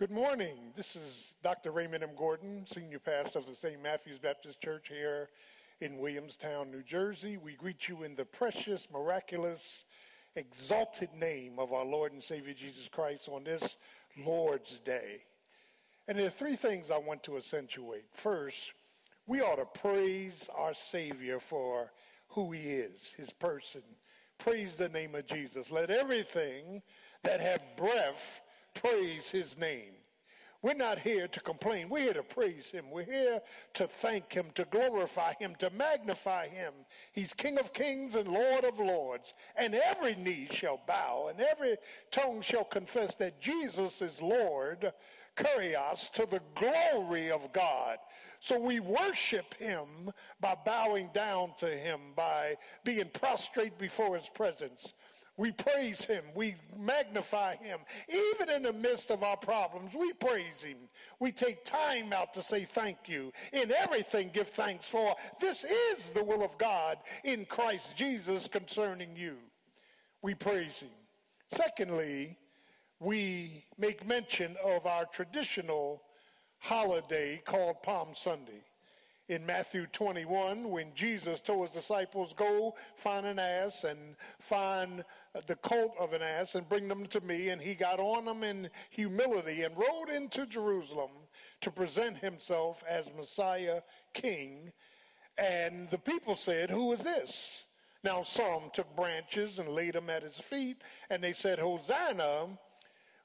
Good morning. This is Dr. Raymond M. Gordon, Senior Pastor of the St. Matthew's Baptist Church here in Williamstown, New Jersey. We greet you in the precious, miraculous, exalted name of our Lord and Savior Jesus Christ on this Lord's Day. And there are three things I want to accentuate. First, we ought to praise our Savior for who he is, his person. Praise the name of Jesus. Let everything that have breath praise his name. We're not here to complain. We're here to praise him. We're here to thank him, to glorify him, to magnify him. He's King of kings and Lord of lords. And every knee shall bow and every tongue shall confess that Jesus is Lord, kurios, to the glory of God. So we worship him by bowing down to him, by being prostrate before his presence. We praise him. We magnify him. Even in the midst of our problems, we praise him. We take time out to say thank you. In everything, give thanks for this is the will of God in Christ Jesus concerning you. We praise him. Secondly, we make mention of our traditional holiday called Palm Sunday in Matthew 21 when Jesus told his disciples, Go find an ass and find the colt of an ass and bring them to me. And he got on them in humility and rode into Jerusalem to present himself as Messiah King. And the people said, Who is this? Now some took branches and laid them at his feet, and they said, Hosanna.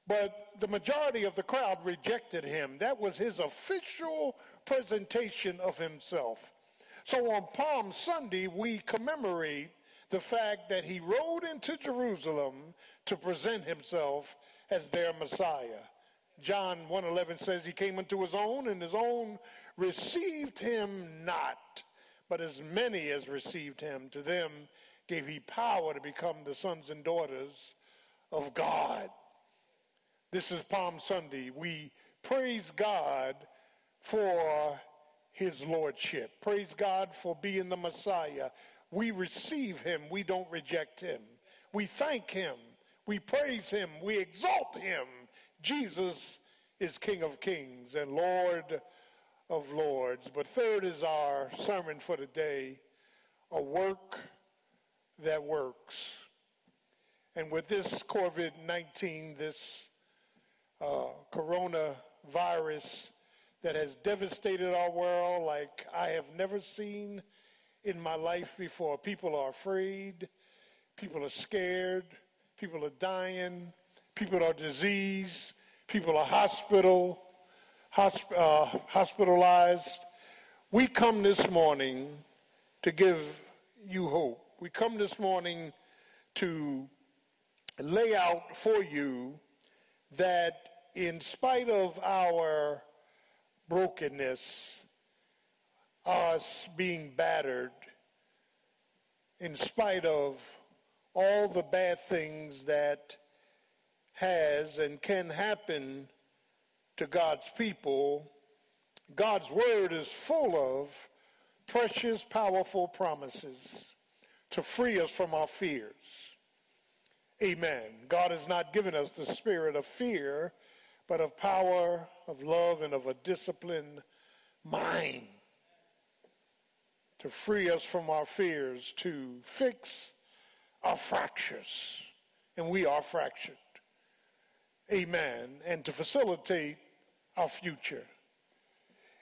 But the majority of the crowd rejected him. That was his official presentation of himself. So on Palm Sunday, we commemorate the fact that he rode into Jerusalem to present himself as their Messiah. John 1:11 says he came unto his own and his own received him not but as many as received him to them gave he power to become the sons and daughters of God. This is Palm Sunday. We praise God for his lordship. Praise God for being the Messiah. We receive him, we don't reject him. We thank him, we praise him, we exalt him. Jesus is King of kings and Lord of lords. But third is our sermon for today a work that works. And with this COVID 19, this uh, coronavirus that has devastated our world like I have never seen in my life before. People are afraid, people are scared, people are dying, people are diseased, people are hospital, hosp- uh, hospitalized. We come this morning to give you hope. We come this morning to lay out for you that in spite of our brokenness, us being battered, in spite of all the bad things that has and can happen to God's people, God's word is full of precious, powerful promises to free us from our fears. Amen. God has not given us the spirit of fear, but of power, of love, and of a disciplined mind to free us from our fears, to fix our fractures. And we are fractured. Amen. And to facilitate our future.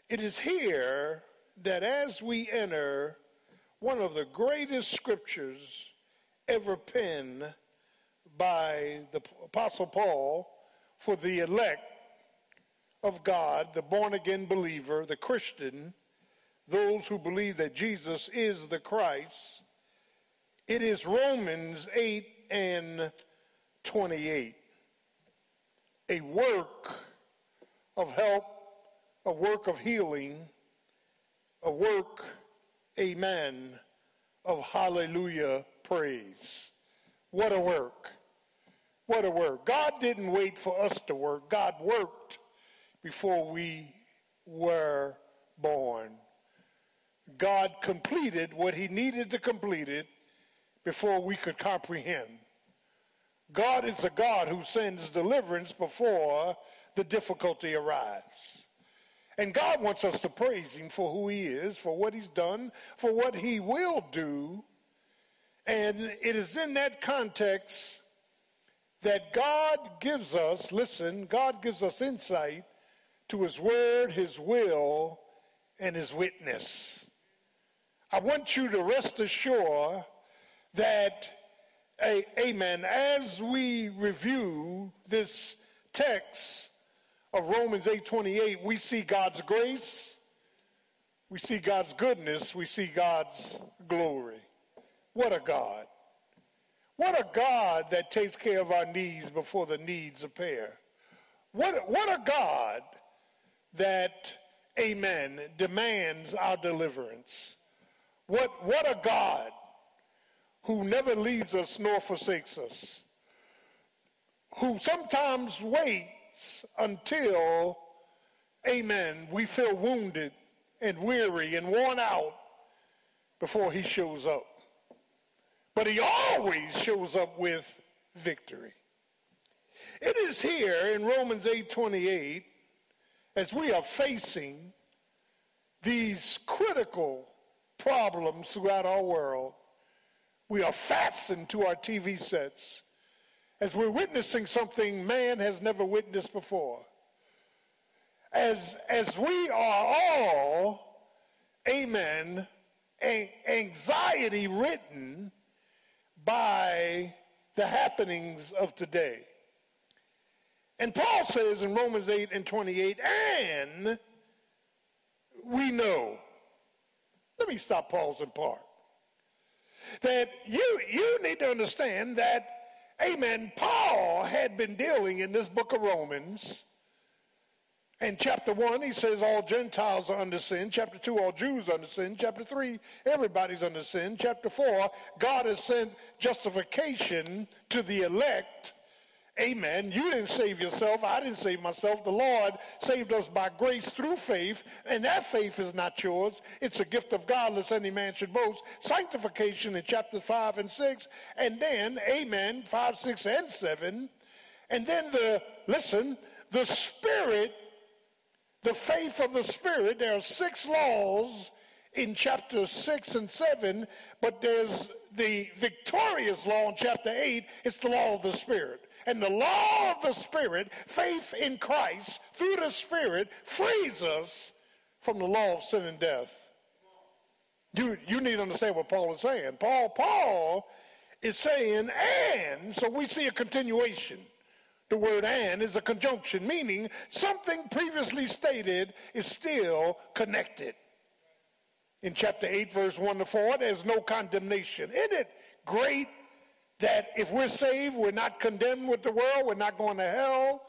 It is here that as we enter one of the greatest scriptures ever penned by the Apostle Paul, for the elect of God, the born again believer, the Christian, those who believe that Jesus is the Christ. It is Romans 8 and 28. A work of help, a work of healing, a work, amen, of hallelujah praise. What a work. What a work. God didn't wait for us to work. God worked before we were born. God completed what he needed to complete it before we could comprehend. God is a God who sends deliverance before the difficulty arise. And God wants us to praise him for who he is, for what he's done, for what he will do. And it is in that context that God gives us, listen, God gives us insight to his word, his will, and his witness. I want you to rest assured that, amen, as we review this text of Romans 8:28, we see God's grace, we see God's goodness, we see God's glory. What a God. What a God that takes care of our needs before the needs appear. What, what a God that, amen, demands our deliverance. What, what a God who never leaves us nor forsakes us, who sometimes waits until, amen, we feel wounded and weary and worn out before he shows up. But he always shows up with victory. It is here in Romans 8:28 as we are facing these critical problems throughout our world, we are fastened to our TV sets as we're witnessing something man has never witnessed before. As, as we are all, amen, anxiety ridden by the happenings of today. And Paul says in Romans 8 and 28, and we know let me stop, pause, and part. That you, you need to understand that, amen, Paul had been dealing in this book of Romans. In chapter 1, he says all Gentiles are under sin. Chapter 2, all Jews are under sin. Chapter 3, everybody's under sin. Chapter 4, God has sent justification to the elect Amen. You didn't save yourself. I didn't save myself. The Lord saved us by grace through faith, and that faith is not yours. It's a gift of God, lest any man should boast. Sanctification in chapter 5 and 6, and then, amen, 5, 6, and 7. And then the, listen, the Spirit, the faith of the Spirit, there are six laws in chapter 6 and 7, but there's the victorious law in chapter 8. It's the law of the Spirit. And the law of the Spirit, faith in Christ through the Spirit, frees us from the law of sin and death. You, you need to understand what Paul is saying. Paul, Paul is saying, and, so we see a continuation. The word and is a conjunction, meaning something previously stated is still connected. In chapter 8, verse 1 to 4, there's no condemnation. Isn't it great that if we're saved, we're not condemned with the world, we're not going to hell.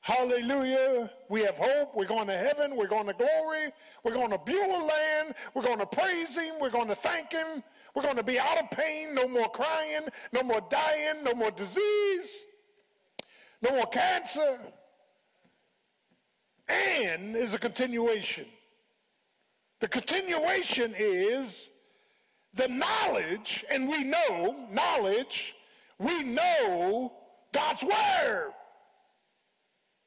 Hallelujah. We have hope. We're going to heaven. We're going to glory. We're going to Beulah land. We're going to praise Him. We're going to thank Him. We're going to be out of pain. No more crying. No more dying. No more disease. No more cancer. And is a continuation. The continuation is the knowledge, and we know knowledge, we know God's word.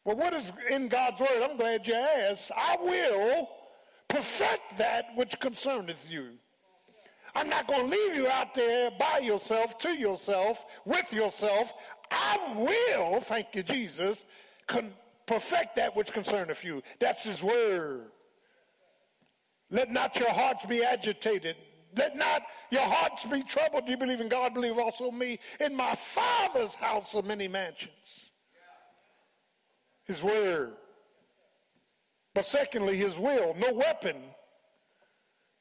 Well, what is in God's word? I'm glad you asked. I will perfect that which concerneth you. I'm not going to leave you out there by yourself, to yourself, with yourself. I will, thank you, Jesus, con- perfect that which concerneth you. That's his word. Let not your hearts be agitated, let not your hearts be troubled. You believe in God, believe also me. In my Father's house are many mansions. His word. But secondly, his will. No weapon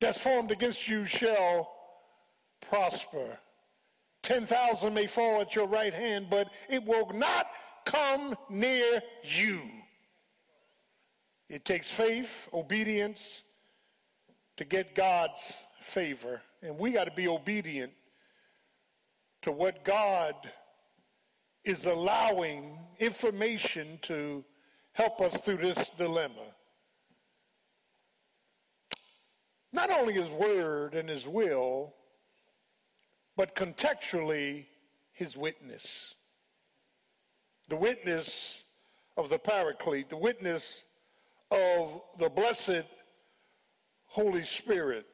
that's formed against you shall prosper. 10,000 may fall at your right hand, but it will not come near you. It takes faith, obedience to get God's favor, and we got to be obedient to what God is allowing information to help us through this dilemma. Not only his word and his will, but contextually his witness. The witness of the Paraclete, the witness of the blessed Holy Spirit.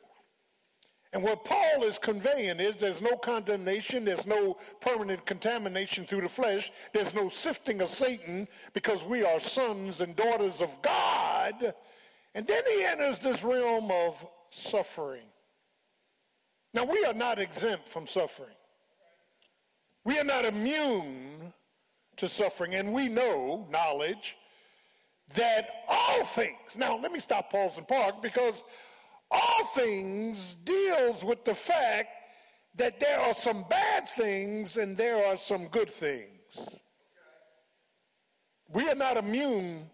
And what Paul is conveying is there's no condemnation, there's no permanent contamination through the flesh, there's no sifting of Satan because we are sons and daughters of God. And then he enters this realm of suffering. Now, we are not exempt from suffering. We are not immune to suffering, and we know, knowledge, that all things, now let me stop, pause, and park, because all things deals with the fact that there are some bad things and there are some good things. We are not immune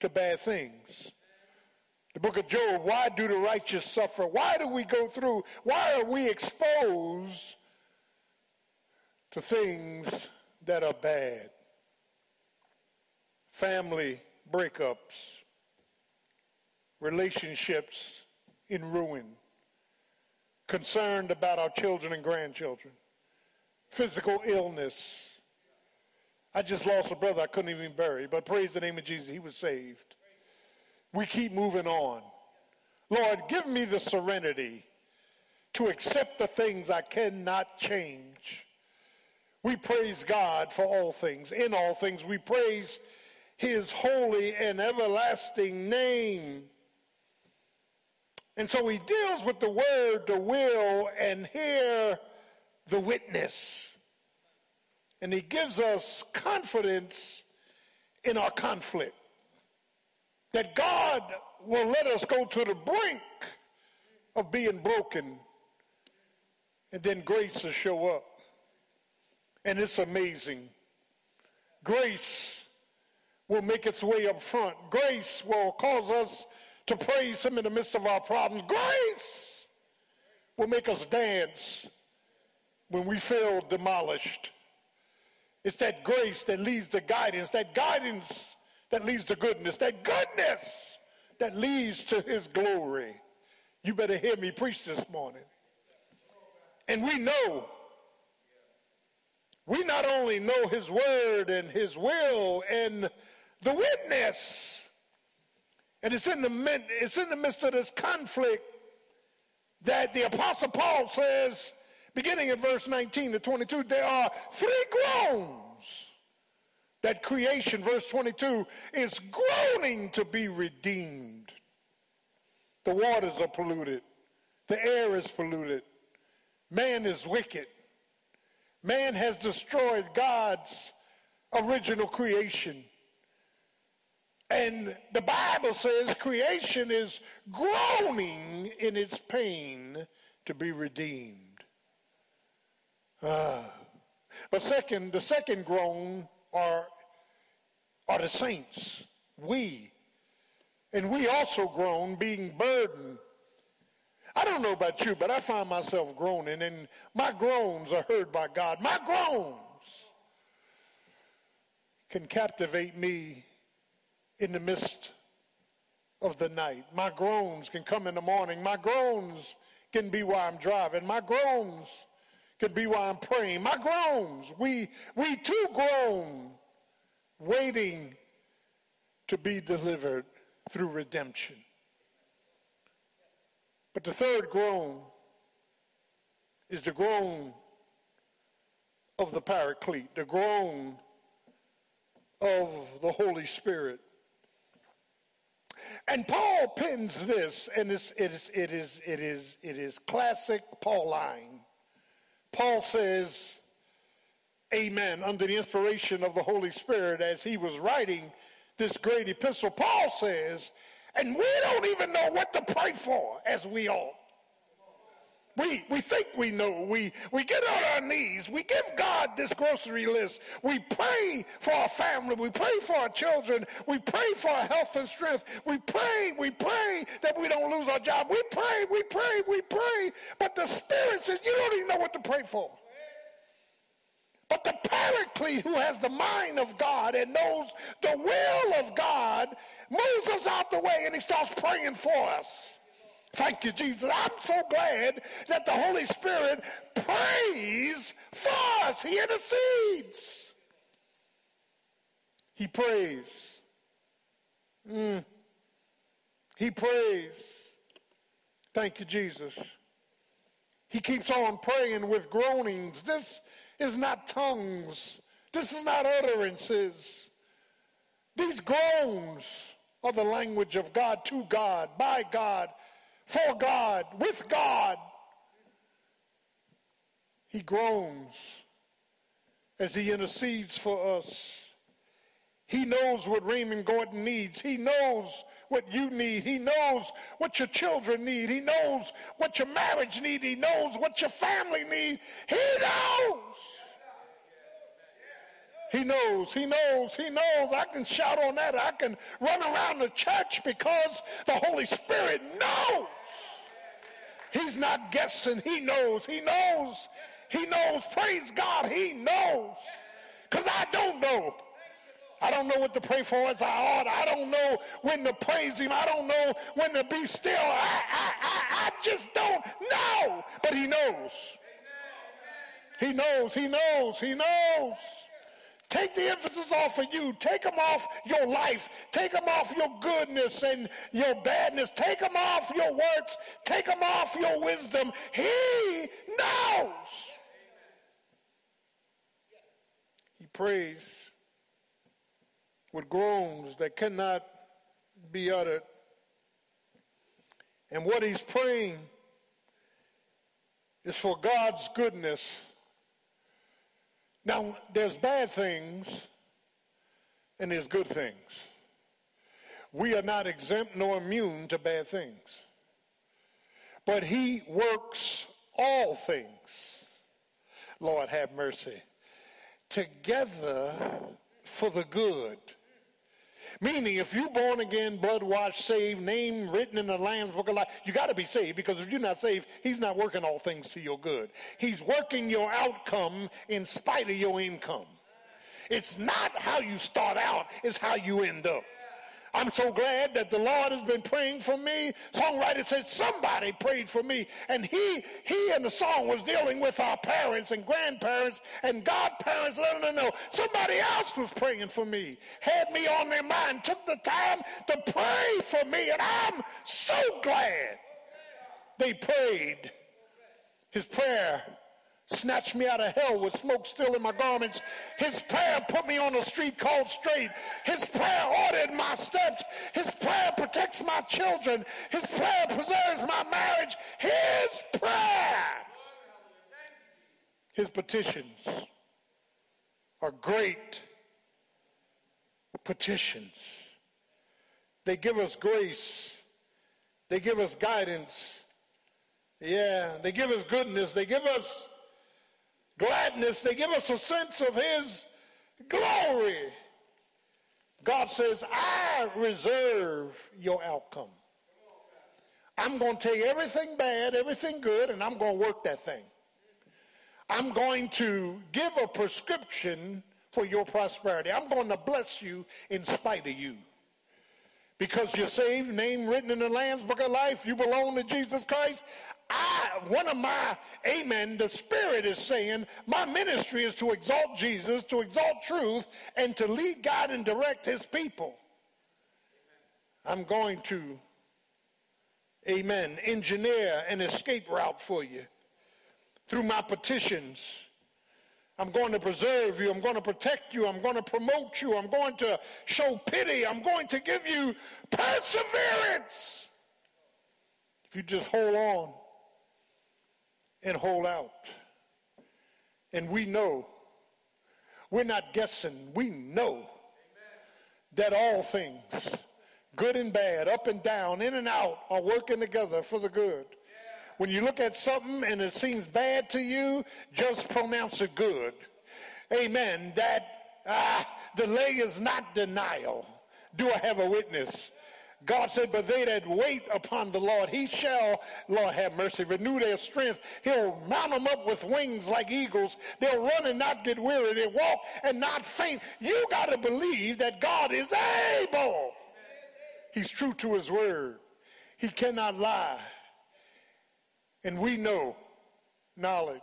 to bad things. The book of Job, why do the righteous suffer? Why do we go through? Why are we exposed to things that are bad? Family breakups, relationships in ruin, concerned about our children and grandchildren, physical illness. I just lost a brother I couldn't even bury, but praise the name of Jesus, he was saved. We keep moving on. Lord, give me the serenity to accept the things I cannot change. We praise God for all things. In all things, we praise his holy and everlasting name. And so he deals with the word, the will, and here the witness. And he gives us confidence in our conflict. That God will let us go to the brink of being broken, and then grace will show up. And it's amazing. Grace will make its way up front. Grace will cause us to praise Him in the midst of our problems. Grace will make us dance when we feel demolished. It's that grace that leads to guidance, that guidance that leads to goodness, that goodness that leads to His glory. You better hear me preach this morning. And we know, we not only know His word and His will and the witness, and it's in the, it's in the midst of this conflict that the Apostle Paul says, beginning at verse 19 to 22, there are three groans that creation, verse 22, is groaning to be redeemed. The waters are polluted, the air is polluted, man is wicked, man has destroyed God's original creation. And the Bible says creation is groaning in its pain to be redeemed. Ah. But second, the second groan are, are the saints, we. And we also groan, being burdened. I don't know about you, but I find myself groaning, and my groans are heard by God. My groans can captivate me in the midst of the night. My groans can come in the morning. My groans can be while I'm driving. My groans can be while I'm praying. My groans, we, we too groan, waiting to be delivered through redemption. But the third groan is the groan of the paraclete, the groan of the Holy Spirit. And Paul pins this, and it's, it, is, it, is, it, is, it is classic Pauline. Paul says, Amen, under the inspiration of the Holy Spirit as he was writing this great epistle. Paul says, and we don't even know what to pray for as we ought. We, we think we know. We, we get on our knees. We give God this grocery list. We pray for our family. We pray for our children. We pray for our health and strength. We pray, we pray that we don't lose our job. We pray, we pray, we pray. But the Spirit says you don't even know what to pray for. But the Paraclete, who has the mind of God and knows the will of God, moves us out the way and he starts praying for us. Thank you, Jesus. I'm so glad that the Holy Spirit prays for us. He intercedes. He prays. Mm. He prays. Thank you, Jesus. He keeps on praying with groanings. This is not tongues. This is not utterances. These groans are the language of God to God, by God, for God, with God. He groans as he intercedes for us. He knows what Raymond Gordon needs. He knows what you need. He knows what your children need. He knows what your marriage need. He knows what your family need. He knows. He knows, he knows, he knows. I can shout on that. I can run around the church because the Holy Spirit knows. He's not guessing. He knows. He knows. He knows. Praise God. He knows. Because I don't know. I don't know what to pray for as I ought. I don't know when to praise him. I don't know when to be still. I, I, I, I just don't know. But he knows. He knows. He knows. He knows. Take the emphasis off of you. Take them off your life. Take them off your goodness and your badness. Take them off your works. Take them off your wisdom. He knows. He prays with groans that cannot be uttered. And what he's praying is for God's goodness. Now, there's bad things and there's good things. We are not exempt nor immune to bad things. But he works all things, Lord have mercy, together for the good Meaning, if you're born again, blood washed, saved, name written in the Lamb's Book of Life, you got to be saved because if you're not saved, He's not working all things to your good. He's working your outcome in spite of your income. It's not how you start out, it's how you end up. I'm so glad that the Lord has been praying for me. Songwriter said somebody prayed for me. And he, he in the song was dealing with our parents and grandparents and godparents, letting them know somebody else was praying for me, had me on their mind, took the time to pray for me. And I'm so glad they prayed. His prayer snatched me out of hell with smoke still in my garments. His prayer put me on a street called straight. His prayer ordered my steps. His prayer protects my children. His prayer preserves my marriage. His prayer. His petitions are great petitions. They give us grace. They give us guidance. Yeah, they give us goodness. They give us gladness. They give us a sense of his glory. God says, I reserve your outcome. I'm going to take everything bad, everything good, and I'm going to work that thing. I'm going to give a prescription for your prosperity. I'm going to bless you in spite of you. Because you're saved, name written in the Lamb's Book of Life, you belong to Jesus Christ. I, one of my, amen, the Spirit is saying my ministry is to exalt Jesus, to exalt truth, and to lead God and direct His people. I'm going to, amen, engineer an escape route for you through my petitions. I'm going to preserve you. I'm going to protect you. I'm going to promote you. I'm going to show pity. I'm going to give you perseverance. If you just hold on and hold out. And we know, we're not guessing, we know that all things, good and bad, up and down, in and out, are working together for the good. When you look at something and it seems bad to you, just pronounce it good. Amen. That ah, delay is not denial. Do I have a witness? God said, But they that wait upon the Lord, he shall, Lord have mercy, renew their strength. He'll mount them up with wings like eagles. They'll run and not get weary. They'll walk and not faint. You got to believe that God is able. He's true to his word, he cannot lie. And we know knowledge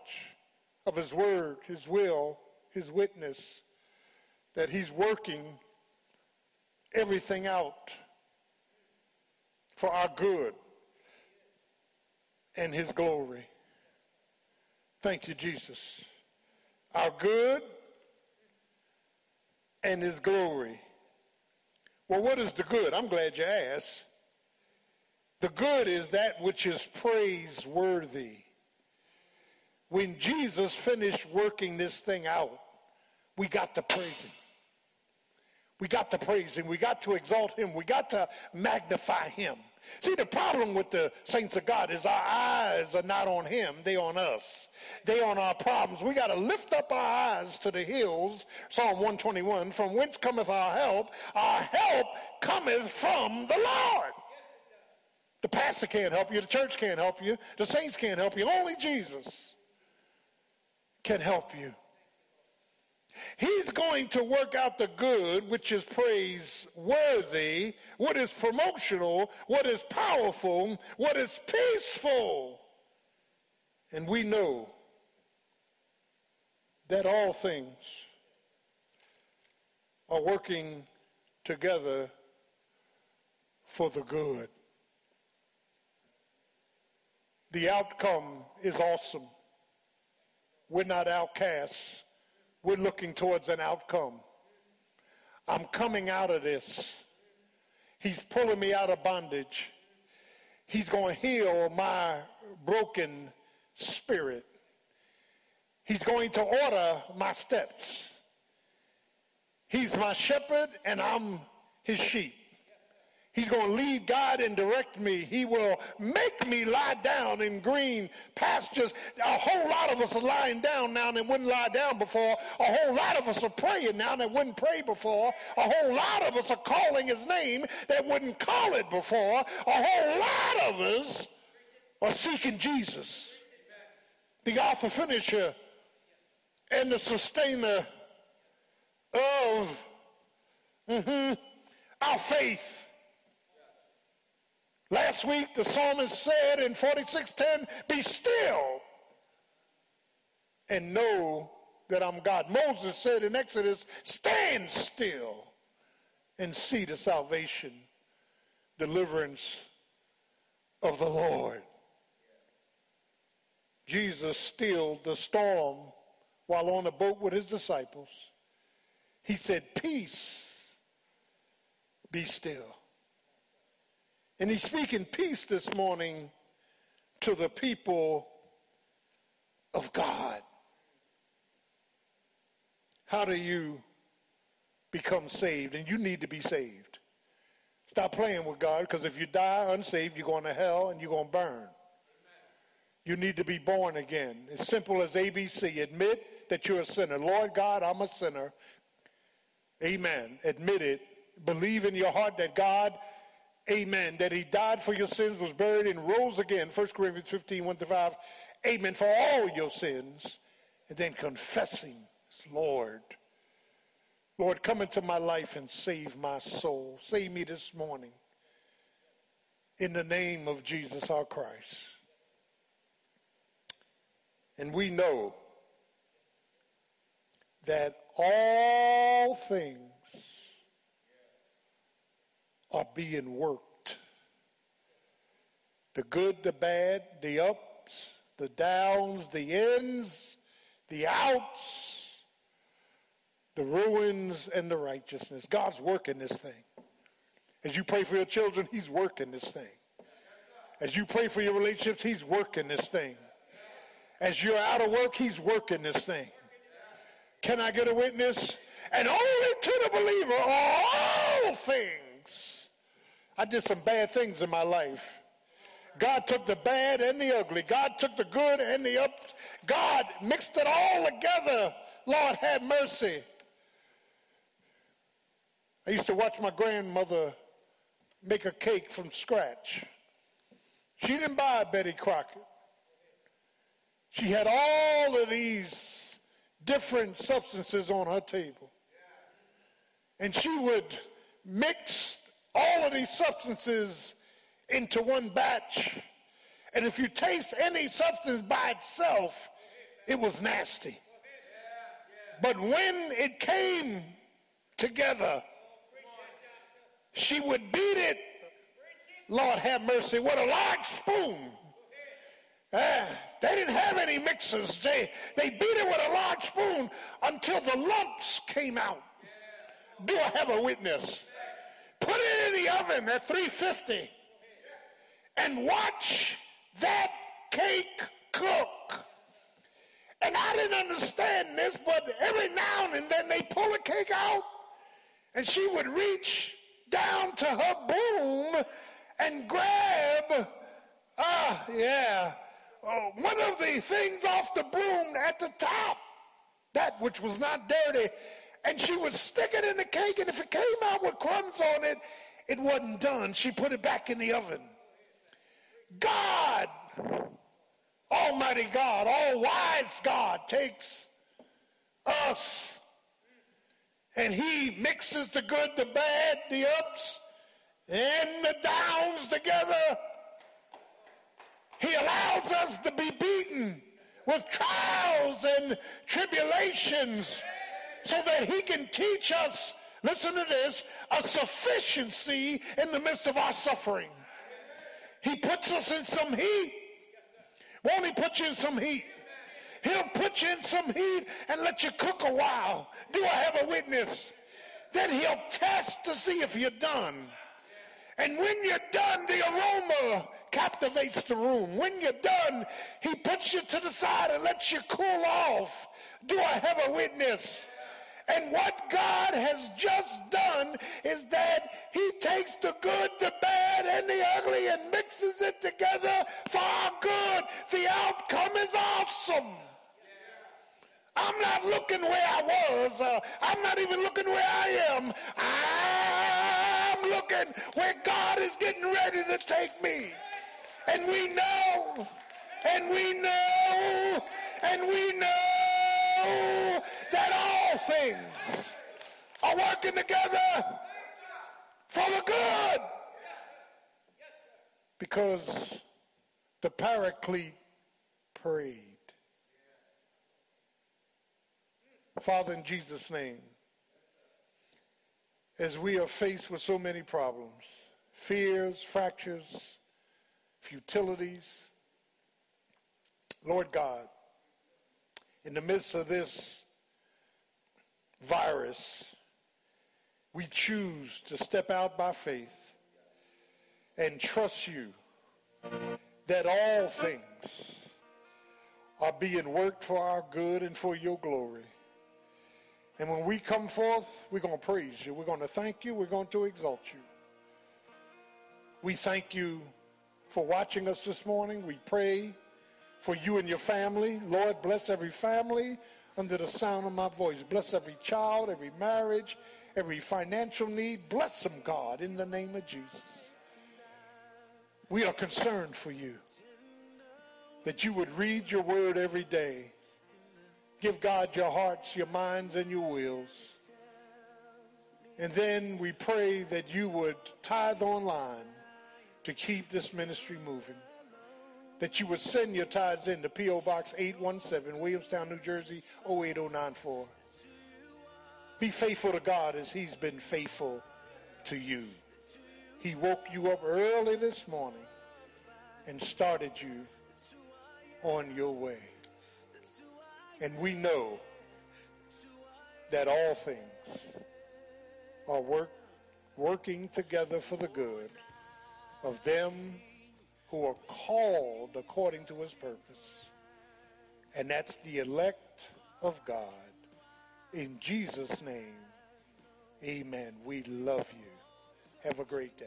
of his word, his will, his witness, that he's working everything out for our good and his glory. Thank you, Jesus. Our good and his glory. Well, what is the good? I'm glad you asked. The good is that which is praiseworthy. When Jesus finished working this thing out, we got to praise him. We got to praise him. We got to exalt him. We got to magnify him. See, the problem with the saints of God is our eyes are not on him, they on us. They on our problems. We got to lift up our eyes to the hills, Psalm 121, from whence cometh our help? Our help cometh from the Lord. The pastor can't help you, the church can't help you, the saints can't help you. Only Jesus can help you. He's going to work out the good, which is praiseworthy, what is promotional, what is powerful, what is peaceful. And we know that all things are working together for the good. The outcome is awesome. We're not outcasts we're looking towards an outcome. I'm coming out of this. He's pulling me out of bondage. He's going to heal my broken spirit. He's going to order my steps. He's my shepherd and I'm his sheep. He's going to lead, God and direct me. He will make me lie down in green pastures. A whole lot of us are lying down now that wouldn't lie down before. A whole lot of us are praying now that wouldn't pray before. A whole lot of us are calling his name that wouldn't call it before. A whole lot of us are seeking Jesus, the author, finisher, and the sustainer of mm-hmm, our faith. Last week, the psalmist said in 46:10, Be still and know that I'm God. Moses said in Exodus, Stand still and see the salvation, deliverance of the Lord. Jesus stilled the storm while on a boat with his disciples. He said, Peace, be still. And he's speaking peace this morning to the people of God. How do you become saved? And you need to be saved. Stop playing with God because if you die unsaved, you're going to hell and you're going to burn. You need to be born again. As simple as ABC. Admit that you're a sinner. Lord God, I'm a sinner. Amen. Admit it. Believe in your heart that God Amen. That he died for your sins, was buried, and rose again. 1 Corinthians 15, 1 to 5. Amen. For all your sins. And then confessing, Lord. Lord, come into my life and save my soul. Save me this morning. In the name of Jesus our Christ. And we know that all things are being worked. The good, the bad, the ups, the downs, the ins, the outs, the ruins, and the righteousness. God's working this thing. As you pray for your children, He's working this thing. As you pray for your relationships, He's working this thing. As you're out of work, He's working this thing. Can I get a witness? And only to the believer all things I did some bad things in my life. God took the bad and the ugly. God took the good and the up. God mixed it all together. Lord, have mercy. I used to watch my grandmother make a cake from scratch. She didn't buy Betty Crocker. She had all of these different substances on her table. And she would mix all of these substances into one batch. And if you taste any substance by itself, it was nasty. But when it came together, she would beat it, Lord have mercy, with a large spoon. Uh, they didn't have any mixers. They, they beat it with a large spoon until the lumps came out. Do I have a witness? The oven at 350 and watch that cake cook. And I didn't understand this, but every now and then they pull a cake out and she would reach down to her boom and grab, ah, yeah, uh, one of the things off the broom at the top, that which was not dirty, and she would stick it in the cake, and if it came out with crumbs on it, it wasn't done. She put it back in the oven. God, Almighty God, all wise God, takes us and He mixes the good, the bad, the ups, and the downs together he allows us to be beaten with trials and tribulations so that he can teach us, listen to this, a sufficiency in the midst of our suffering. He puts us in some heat. Won't he put you in some heat? He'll put you in some heat and let you cook a while. Do I have a witness? Then he'll test to see if you're done. And when you're done, the aroma captivates the room. When you're done, he puts you to the side and lets you cool off. Do I have a witness? And what God has just done is that he takes the good, the bad, and the ugly and mixes it together for our good. The outcome is awesome. I'm not looking where I was. Uh, I'm not even looking where I am. I'm looking where God is getting ready to take me. And we know, and we know, and we know that all things are working together for the good. Because the paraclete prayed. Father, in Jesus' name, as we are faced with so many problems, fears, fractures, futilities. Lord God, in the midst of this virus, we choose to step out by faith and trust you that all things are being worked for our good and for your glory. And when we come forth, we're going to praise you. We're going to thank you. We're going to exalt you. We thank you for watching us this morning. We pray for you and your family. Lord, bless every family under the sound of my voice. Bless every child, every marriage, every financial need. Bless them, God, in the name of Jesus. We are concerned for you that you would read your word every day. Give God your hearts, your minds, and your wills. And then we pray that you would tithe online to keep this ministry moving. That you would send your tithes in to P.O. Box 817, Williamstown, New Jersey, 08094. Be faithful to God as he's been faithful to you. He woke you up early this morning and started you on your way. And we know that all things are work, working together for the good of them who are called according to his purpose. And that's the elect of God. In Jesus' name, amen. We love you. Have a great day.